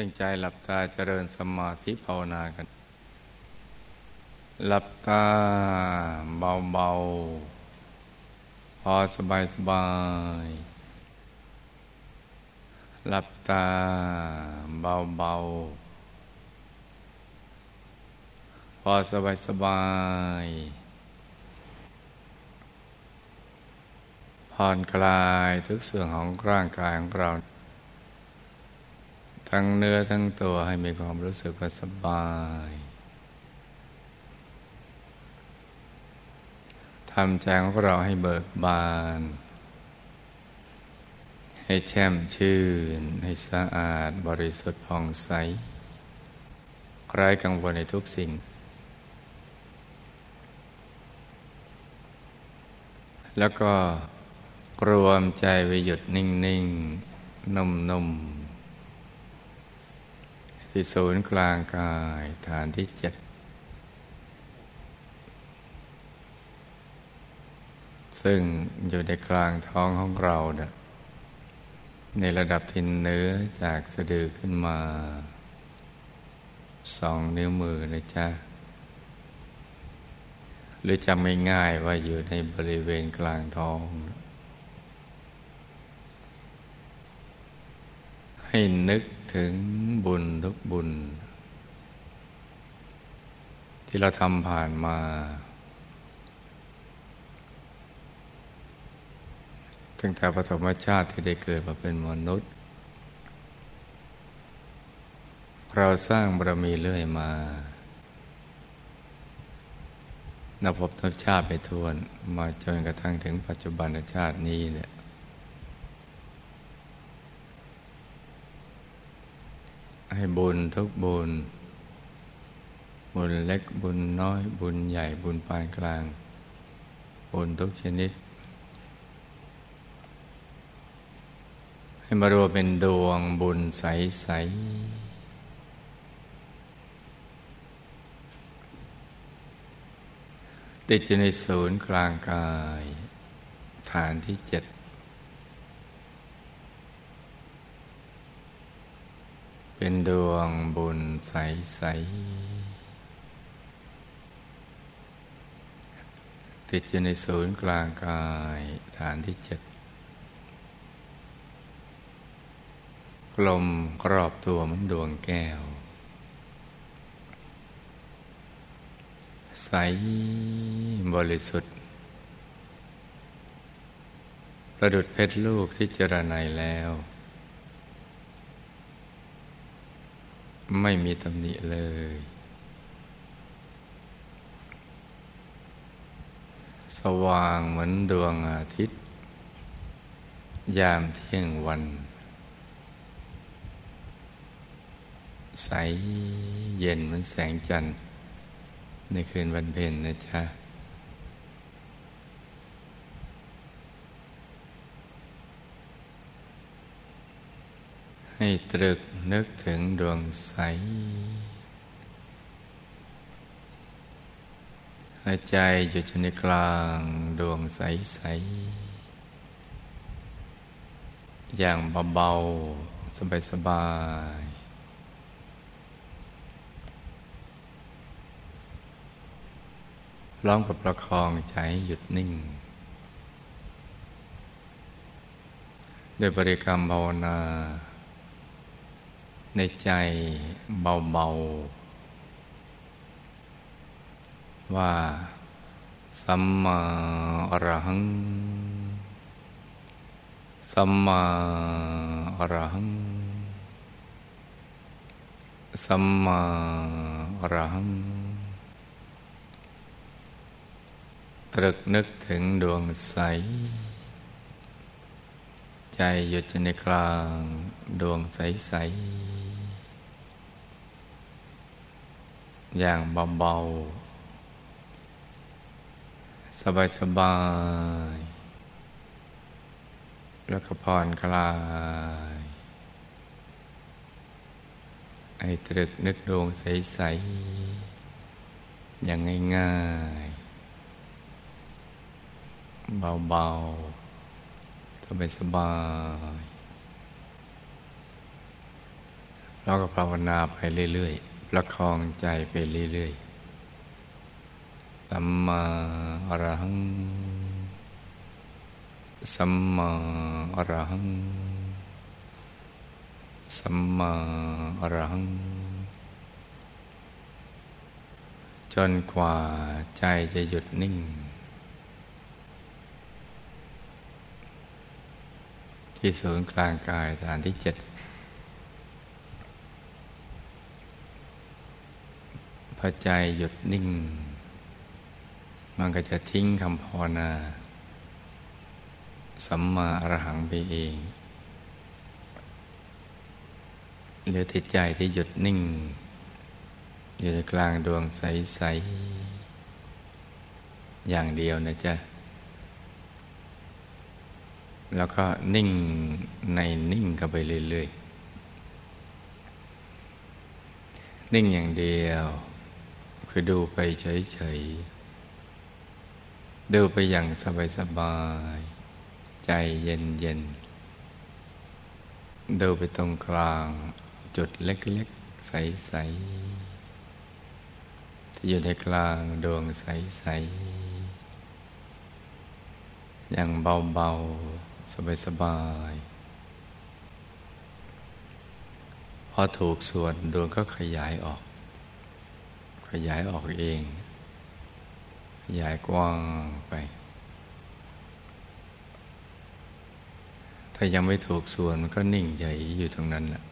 ตั้งใจหลับตาเจริญสมาธิภาวนากัน หลับตาเบาๆ พอสบายสบาย หลับตาเบาๆ พอสบายสบายผ่อนคลายทุกส่วนของร่างกายของเรา ทั้งเนื้อทั้งตัวให้มีความรู้สึกว่าสบายทำใจของเราให้เบิกบาน ให้แช่มชื่น ให้สะอาดบริสุทธิ์ผ่องใสไร้กังวลในทุกสิ่ง แล้วก็รวมใจไปหยุดนิ่ง ๆนุ่มๆ ที่ศูนย์กลางกายฐานที่เจ็ดซึ่งอยู่ในกลางท้องของเราเนในระดับทินเนื้อจากสะดือขึ้นมาสองนิ้วมือนะจ๊ะ หรือจำไม่ง่ายว่าอยู่ในบริเวณกลางท้อง ให้นึกถึง บุญทุกบุญ ที่เราทำผ่านมาตั้งแต่ปฐมชาติที่ได้เกิดมาเป็นมนุษย์ เราสร้างบารมีเรื่อยมานับพบนับชาติไปทวน มาจนกระทั่งถึงปัจจุบันชาตินี้เนี่ย ให้บุญทุกบุญ บุญเล็กบุญน้อย บุญใหญ่บุญปานกลาง บุญทุกชนิด ให้มารวมเป็นดวงบุญใสๆติดอยู่ในศูนย์กลางกาย ฐานที่เจ็ด เป็นดวงบุญใส ๆ ติดอยู่ในศูนย์กลางกายฐานที่เจ็ดกลมกรอบตัวเหมือนดวงแก้ว ใสบริสุทธิ์ประดุดเพชรลูกที่เจรไนแล้ว ไม่มีตำหนิเลย สว่างเหมือนดวงอาทิตย์ ยามเที่ยงวัน ใสเย็นเหมือนแสงจันทร์ในคืนวันเพ็ญนะจ๊ะ ให้ตรึกนึกถึงดวงใสหายใจอยู่ในกลางดวงใสใส อย่างเบาๆ สบายสบายร้องกับประคองใจหยุดนิ่งด้วยบริกรรมภาวนา ในใจเบาๆ ว่า สัมมาอรหัง สัมมาอรหัง สัมมาอรหัง ตรึกนึกถึงดวงใส ใจหยุดในกลางดวงใส ๆ อย่างเบาๆ สบายๆ แล้วก็ผ่อนคลาย ไอ้ตรึกนึกดวงใส ๆ อย่างง่ายๆ เบาๆ สบายๆพเราก็ภาวนาไปเรื่อย ๆ ประคองใจไปเรื่อยๆสัมมาอรหัง สัมมาอรหัง สัมมาอรหัง จนกว่าใจจะหยุดนิ่ง ที่ศูนย์กลางกายฐานที่เจ็ด พอใจหยุดนิ่ง มันก็จะทิ้งคำภาวนา สัมมาอรหังไปเองเหลือติดใจที่หยุดนิ่ง อยู่ในกลางดวงใส ๆ อย่างเดียวนะจ๊ะ แล้วก็นิ่งในนิ่งกันไปเรื่อย ๆ นิ่งอย่างเดียว คือดูไปเฉยๆ ดูไปอย่างสบายๆ ใจเย็นๆ ดูไปตรงกลางจุดเล็กๆ ใสๆ ที่อยู่ในกลางดวงใสๆ อย่างเบาๆ สบายๆพอถูกส่วนดวงก็ขยายออก ขยายออกเอง ขยายกว้างไป ถ้ายังไม่ถูกส่วนมันก็นิ่งใหญ่อยู่ตรงนั้นแหละ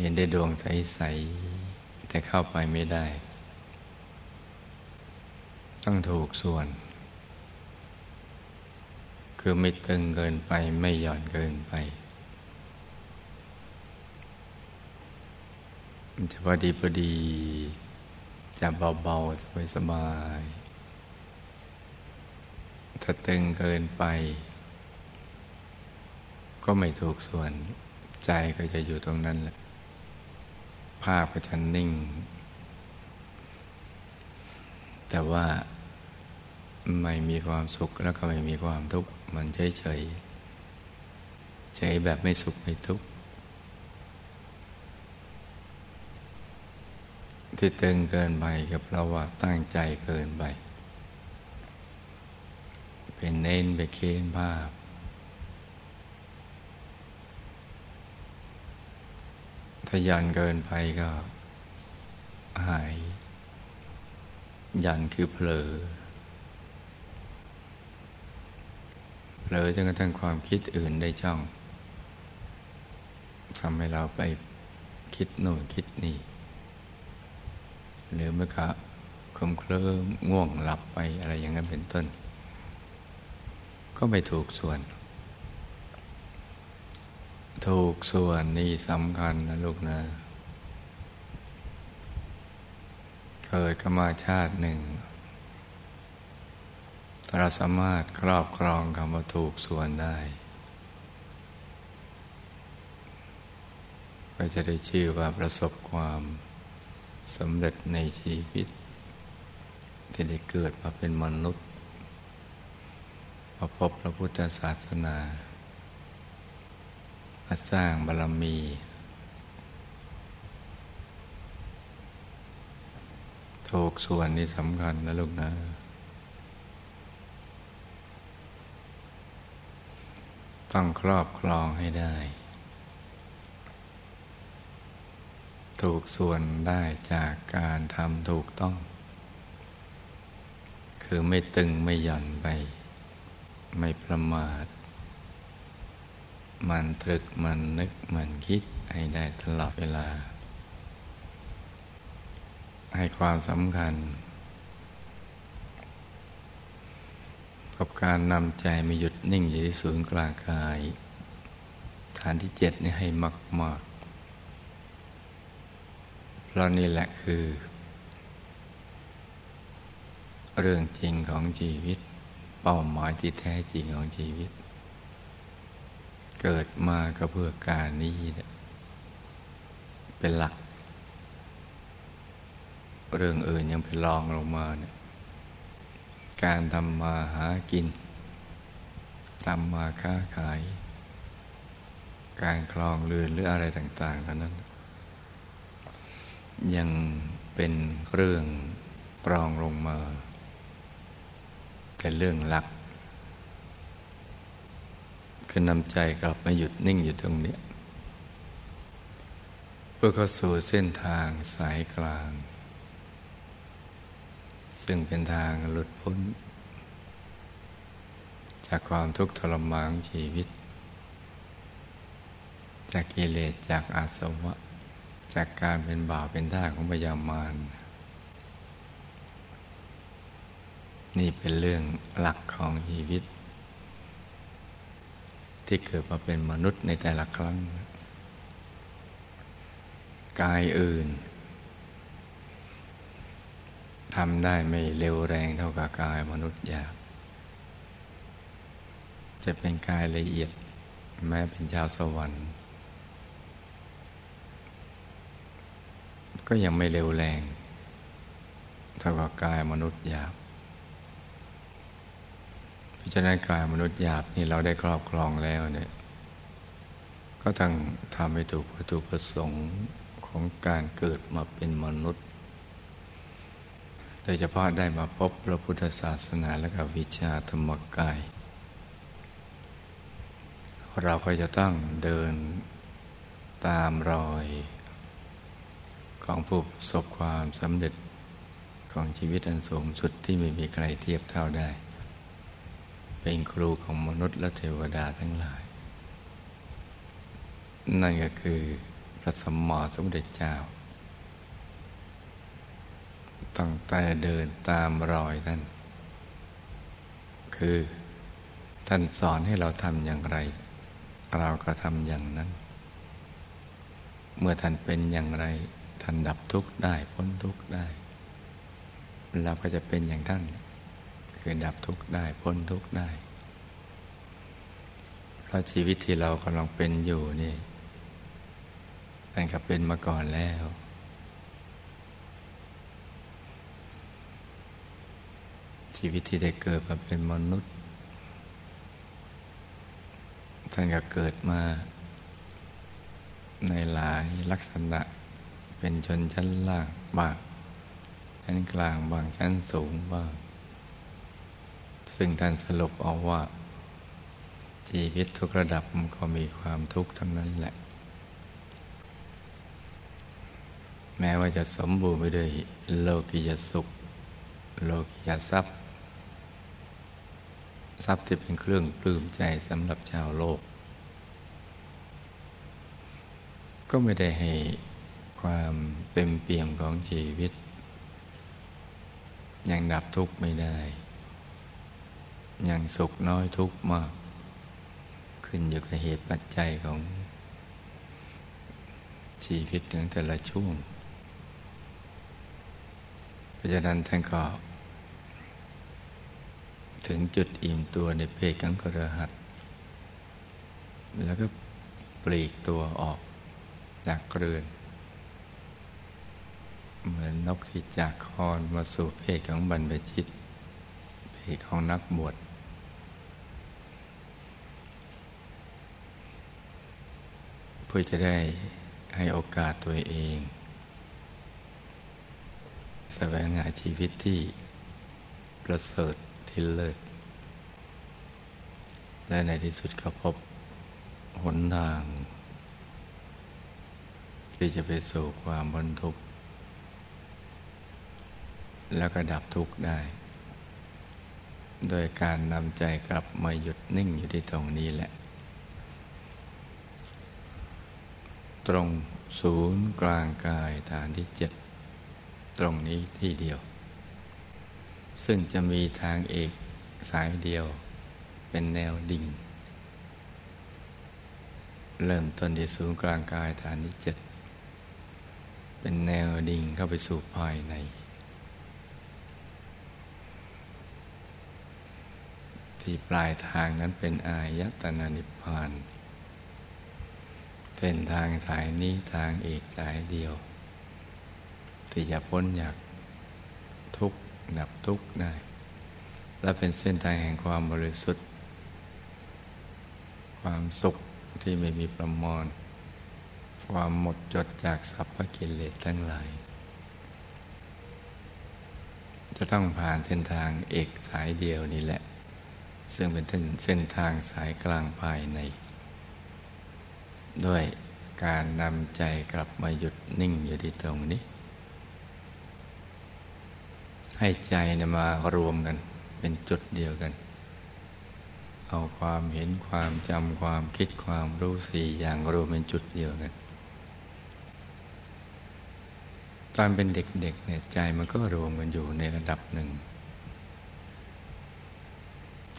เห็นได้ดวงใส ๆ แต่เข้าไปไม่ได้ ต้องถูกส่วน คือไม่ตึงเกินไปไม่หย่อนเกินไป จะพอดีพอดี จะเบาๆสบายๆถ้าตึงเกินไป ก็ไม่ถูกส่วน ใจก็จะอยู่ตรงนั้นแหละ ภาพก็จะนิ่ง แต่ว่าไม่มีความสุขแล้วก็ไม่มีความทุกข์ มันเฉยๆเฉยแบบไม่สุขไม่ทุกข์ ที่ตึงเกินไปก็เราว่าตั้งใจเกินไปเป็นเน้นไปเค้นภาพ ถ้ายันเกินไปก็ หาย ยันคือเผลอ เผลอจนกระทั่งความคิดอื่นได้ช่องทำให้เราไปคิดโน่นคิดนี่ หรือไม่ก็คมเคลิ้มง่วงหลับไปอะไรอย่างนั้นเป็นต้น ก็ไม่ถูกส่วน ถูกส่วนนี่สำคัญนะลูกนะเกิดกมาชาติหนึ่งเราสามารถครอบครองคำว่าถูกส่วนได้ ก็จะได้ชื่อว่าประสบความ สำเร็จในชีวิต ที่ได้เกิดมาเป็นมนุษย์มาพบพระพุทธศาสนามาสร้างบารมี ถูกส่วนนี้สำคัญนะลูกนะต้องครอบครองให้ได้ ถูกส่วนได้จากการทำถูกต้อง คือไม่ตึงไม่หย่อนไป ไม่ประมาท มันตรึกมันนึกมันคิดให้ได้ตลอดเวลา ให้ความสำคัญ กับการนำใจมาหยุดนิ่งอยู่ที่ศูนย์กลางกาย ฐานที่เจ็ดนี่ให้มาก เพราะนี่แหละคือ เรื่องจริงของชีวิต เป้าหมายที่แท้จริงของชีวิต เกิดมาก็เพื่อการนี้เป็นหลัก เรื่องอื่นยังเป็นรองลงมาเนี่ยการทำมาหากินทำมาค้าขาย การคลองเรือนหรืออะไรต่าง ๆเหล่านั้น ยังเป็นเรื่องปรองลงมา เป็นเรื่องหลัก คือนำใจกลับมาหยุดนิ่งอยู่ตรงนี้ เพื่อเข้าสู่เส้นทางสายกลาง ซึ่งเป็นทางหลุดพ้น จากความทุกข์ทรมานชีวิต จากกิเลสจากอาสวะ จากการเป็นบ่าวเป็นท่าของพยามารนี่เป็นเรื่องหลักของชีวิต ที่เกิดมาเป็นมนุษย์ในแต่ละครั้ง กายอื่นทำได้ไม่เร็วแรงเท่ากับกายมนุษย์หยาบจะเป็นกายละเอียด แม้เป็นชาวสวรรค์ ก็ยังไม่เร็วแรงเท่ากับกายมนุษย์หยาบเพราะฉะนั้นกายมนุษย์หยาบนี่เราได้ครอบครองแล้วเนี่ยก็ต้องทำให้ถูกวัตถุประสงค์ของการเกิดมาเป็นมนุษย์ โดยเฉพาะได้มาพบพระพุทธศาสนาและกับวิชาธรรมกาย เราก็จะต้องเดินตามรอย ของผู้ประสบความสำเร็จของชีวิตอันสูงสุดที่ไม่มีใครเทียบเท่าได้ เป็นครูของมนุษย์และเทวดาทั้งหลาย นั่นก็คือพระสมมอสมเด็จเจ้า ตั้งแต่เดินตามรอยท่าน คือท่านสอนให้เราทำอย่างไร เราก็ทำอย่างนั้น เมื่อท่านเป็นอย่างไร ท่านดับทุกข์ได้พ้นทุกข์ได้เราก็จะเป็นอย่างท่านคือดับทุกข์ได้พ้นทุกข์ได้ เพราะชีวิตที่เรากำลังเป็นอยู่นี่ตั้งแต่เป็นมาก่อนแล้ว ชีวิตที่ได้เกิดมาเป็นมนุษย์ ท่านก็เกิดมาในหลายลักษณะ เป็นชนชั้นล่างบ้างชั้นกลางบ้างชั้นสูงบ้าง ซึ่งท่านสรุปเอาว่า ชีวิตทุกระดับมันก็มีความทุกข์ทั้งนั้นแหละ แม้ว่าจะสมบูรณ์ไปด้วยโลกิยสุข โลกิยทรัพย์ ทรัพย์ที่เป็นเครื่องปลื้มใจสำหรับชาวโลก ก็ไม่ได้ให้ ความเต็มเปี่ยมของชีวิต ยังดับทุกข์ไม่ได้ ยังสุขน้อยทุกข์มาก ขึ้นอยู่กับเหตุปัจจัยของ ชีวิตของแต่ละช่วง เพราะฉะนั้นท่านก็ถึงจุดอิ่มตัวในเพศของกระหัตแล้วก็ปลีกตัวออกจากเรือน เหมือนนกที่จากคอนมาสู่เพศของบรรพชิต เพศของนักบวชเพื่อจะได้ให้โอกาสตัวเองแสวงหาชีวิตที่ประเสริฐที่เลิศ และในที่สุดก็พบหนทาง ที่จะไปสู่ความบรรทุกข์ แล้วก็ดับทุกข์ได้ โดยการนำใจกลับมาหยุดนิ่งอยู่ที่ตรงนี้แหละ ตรงศูนย์กลางกายฐานที่เจ็ดตรงนี้ที่เดียว ซึ่งจะมีทางเอกสายเดียว เป็นแนวดิ่ง เริ่มต้นที่ศูนย์กลางกายฐานที่เจ็ดเป็นแนวดิ่งเข้าไปสู่ภายใน ที่ปลายทางนั้นเป็นอายตนะนิพพานเส้นทางสายนี้ทางเอกสายเดียว ที่จะพ้นจากทุกข์ดับทุกข์ได้ และเป็นเส้นทางแห่งความบริสุทธิ์ ความสุขที่ไม่มีประมอนความหมดจดจากสัพพกิเลสทั้งหลาย จะต้องผ่านเส้นทางเอกสายเดียวนี่แหละ ซึ่งเป็นเส้นทางสายกลางภายใน ด้วยการนำใจกลับมาหยุดนิ่งอยู่ที่ตรงนี้ ให้ใจนมารวมกันเป็นจุดเดียวกัน เอาความเห็นความจำความคิดความรู้สี่อย่างรวมเป็นจุดเดียวกัน ตอนเป็นเด็กๆเนี่ยใจมันก็รวมกันอยู่ในระดับหนึ่ง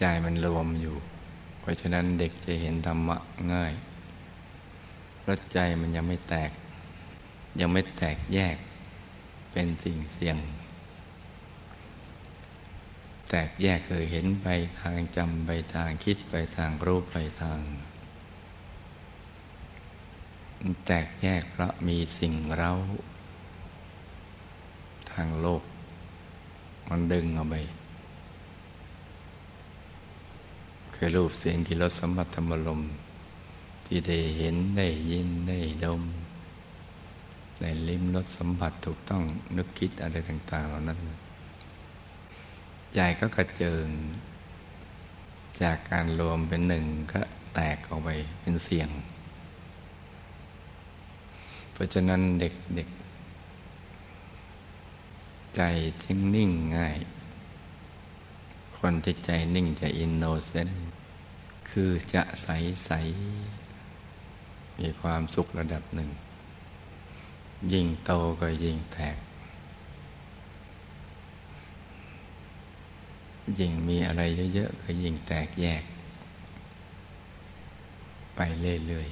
ใจมันรวมอยู่ เพราะฉะนั้นเด็กจะเห็นธรรมะง่ายเพราะใจมันยังไม่แตก ยังไม่แตกแยกเป็นสิ่งเสี่ยง แตกแยกเคยเห็นไปทางจำไปทางคิดไปทางรูปไปทาง แตกแยกเพราะมีสิ่งเราทางโลก มันดึงเอาไปเคยรูปเสียงที่รสสัมผัสธรรมลมที่ได้เห็นได้ยินได้ดมได้ลิ้มรสสัมผัสถูกต้องนึกคิดอะไรต่าง ๆ เหล่านั้น ใจก็กระเจิง จากการรวมเป็นหนึ่งก็แตกออกไปเป็นเสียง เพราะฉะนั้นเด็กๆ ใจจึงนิ่งง่าย คนที่ใจนิ่งจะอินโนเซนต์คือจะใสใสมีความสุขระดับหนึ่ง ยิ่งโตก็ยิ่งแตก ยิ่งมีอะไรเยอะๆก็ยิ่งแตกแยก ไปเรื่อย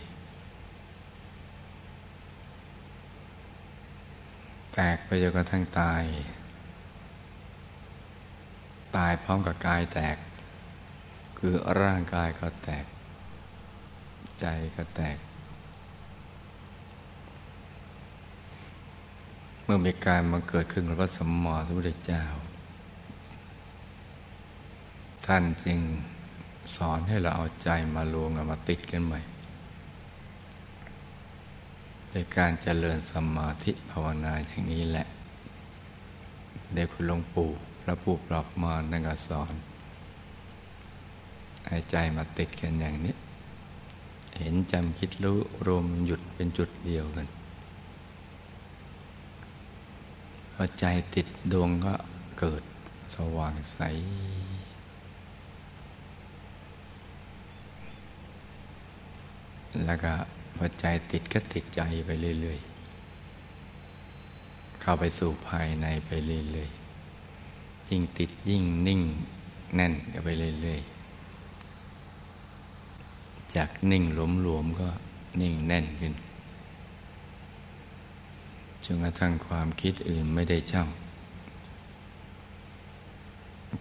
ๆ แตกไปจนกระทั่งตาย ตายพร้อมกับกายแตก คือร่างกายก็แตก ใจก็แตก เมื่อมีการมาเกิดขึ้นกับพระสมมาสัมพุทธเจ้า ท่านจึงสอนให้เราเอาใจมารวมกันมาติดกันใหม่ในการเจริญสมาธิภาวนาอย่างนี้แหละเด็กคุณหลวงปู่ ระปู่ปลอบมานั่งสอนให้ใจมาติดกันอย่างนี้ เห็นจำคิดรู้รวมหยุดเป็นจุดเดียวกันพอใจติดดวงก็เกิดสว่างใส แล้วก็พอใจติดก็ติดใจไปเรื่อยๆ เข้าไปสู่ภายในไปเรื่อยๆ ยิ่งติดยิ่งนิ่งแน่นกันไปเรื่อยๆ จากนิ่งหลวมๆ ก็นิ่งแน่นขึ้นจนกระทั่งความคิดอื่นไม่ได้เจ้า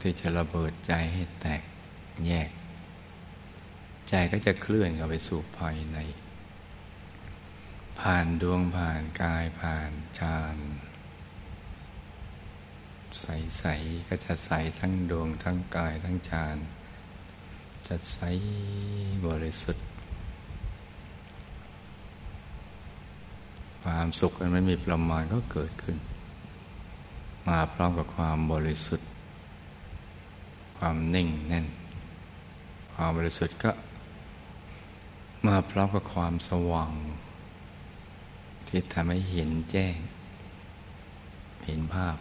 ที่จะระเบิดใจให้แตกแยก ใจก็จะเคลื่อนเข้าไปสู่ภายใน ผ่านดวงผ่านกายผ่านฌาน ใส ๆ ก็จะใสทั้งดวงทั้งกายทั้งฌานจะใสบริสุทธิ์ ความสุขอันไม่มีประมาณก็เกิดขึ้น มาพร้อมกับความบริสุทธิ์ ความนิ่งแน่น ความบริสุทธิ์ก็ มาพร้อมกับความสว่าง ที่ทำให้เห็นแจ้ง เห็นภาพ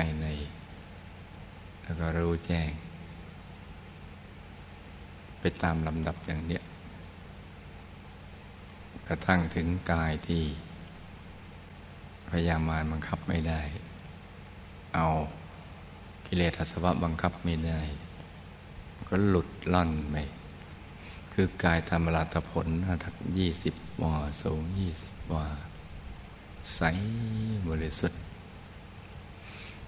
ายใน แล้วก็รู้แจ้ง ไปตามลำดับอย่างเนี้ยกระทั่งถึงกายที่พยามารบังคับไม่ได้ เอากิเลสอาสวะบังคับไม่ได้ ก็หลุดล่อนไป คือกายธรรมราตผลหน้าทักยี่สิบวาสูงยี่สิบวาใสบริสุทธิ์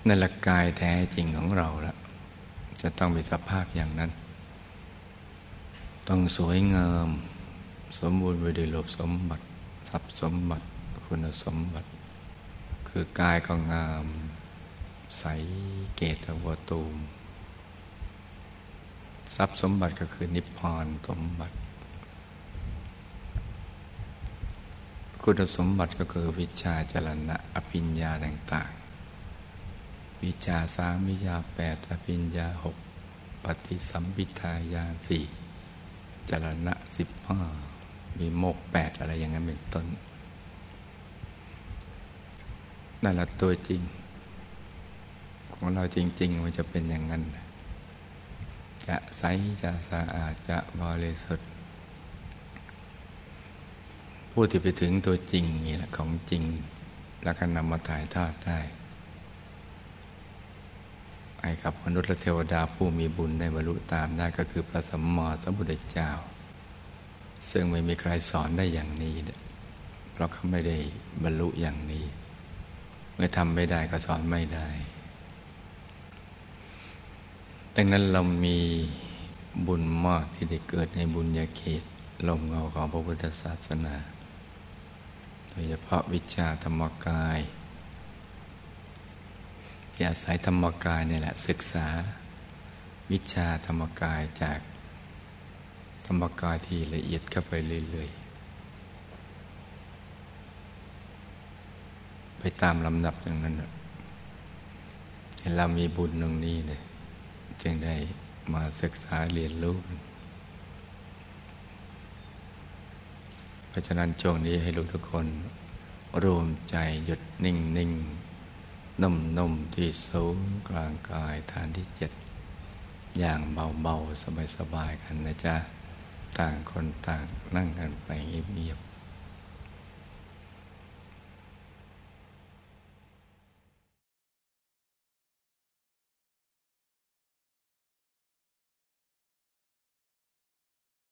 นั่นละกายแท้จริงของเราละจะต้องมีสภาพอย่างนั้น ต้องสวยงาม สมบูรณ์ไปด้วยลบสมบัติทรัพย์สมบัติคุณสมบัติ คือกายก็งาม ใสเกตวตูมทรัพย์สมบัติก็คือนิพพานสมบัติ คุณสมบัติก็คือวิชาจรณะอภิญญาต่างๆ วิชาสามวิชาแปดอภิญญาหกปฏิสัมพิทายาสี่จรณะสิบห้ามีโมกแปดอะไรอย่างนั้นเป็นต้นนั่นแหละตัวจริง ของเราจริง ๆ มันจะเป็นอย่างนั้น จะใสจะสะอาดจะบริสุทธิ์ผู้ที่ไปถึงตัวจริงนี่แหละของจริง แล้วก็นำมาถ่ายทอดได้ ให้กับมนุษย์และเทวดาผู้มีบุญได้บรรลุตามได้ก็คือพระสัมมาสัมพุทธเจ้า ซึ่งไม่มีใครสอนได้อย่างนี้ เพราะเขาไม่ได้บรรลุอย่างนี้ไม่ทำไม่ได้ก็สอนไม่ได้ดังนั้นเรามีบุญมากที่ได้เกิดในบุญญาเขตลมเงาของพระพุทธศาสนา โดยเฉพาะวิชาธรรมกาย อาศัยธรรมกายนี่แหละ ศึกษา วิชาธรรมกายจากธรรมกายที่ละเอียดเข้าไปเรื่อยๆ ไปตามลำดับอย่างนั้นเห็นเรามีบุญตรงนี้เลยจึงได้มาศึกษาเรียนรู้กันเพราะฉะนั้นช่วงนี้ให้ลูกทุกคนรวมใจหยุดนิ่งนิ่ง นุ่มๆที่สูงกลางกายฐานที่เจ็ดอย่างเบาๆ สบายๆกันนะจ๊ะ ต่างคนต่างนั่งกันไปเงียบ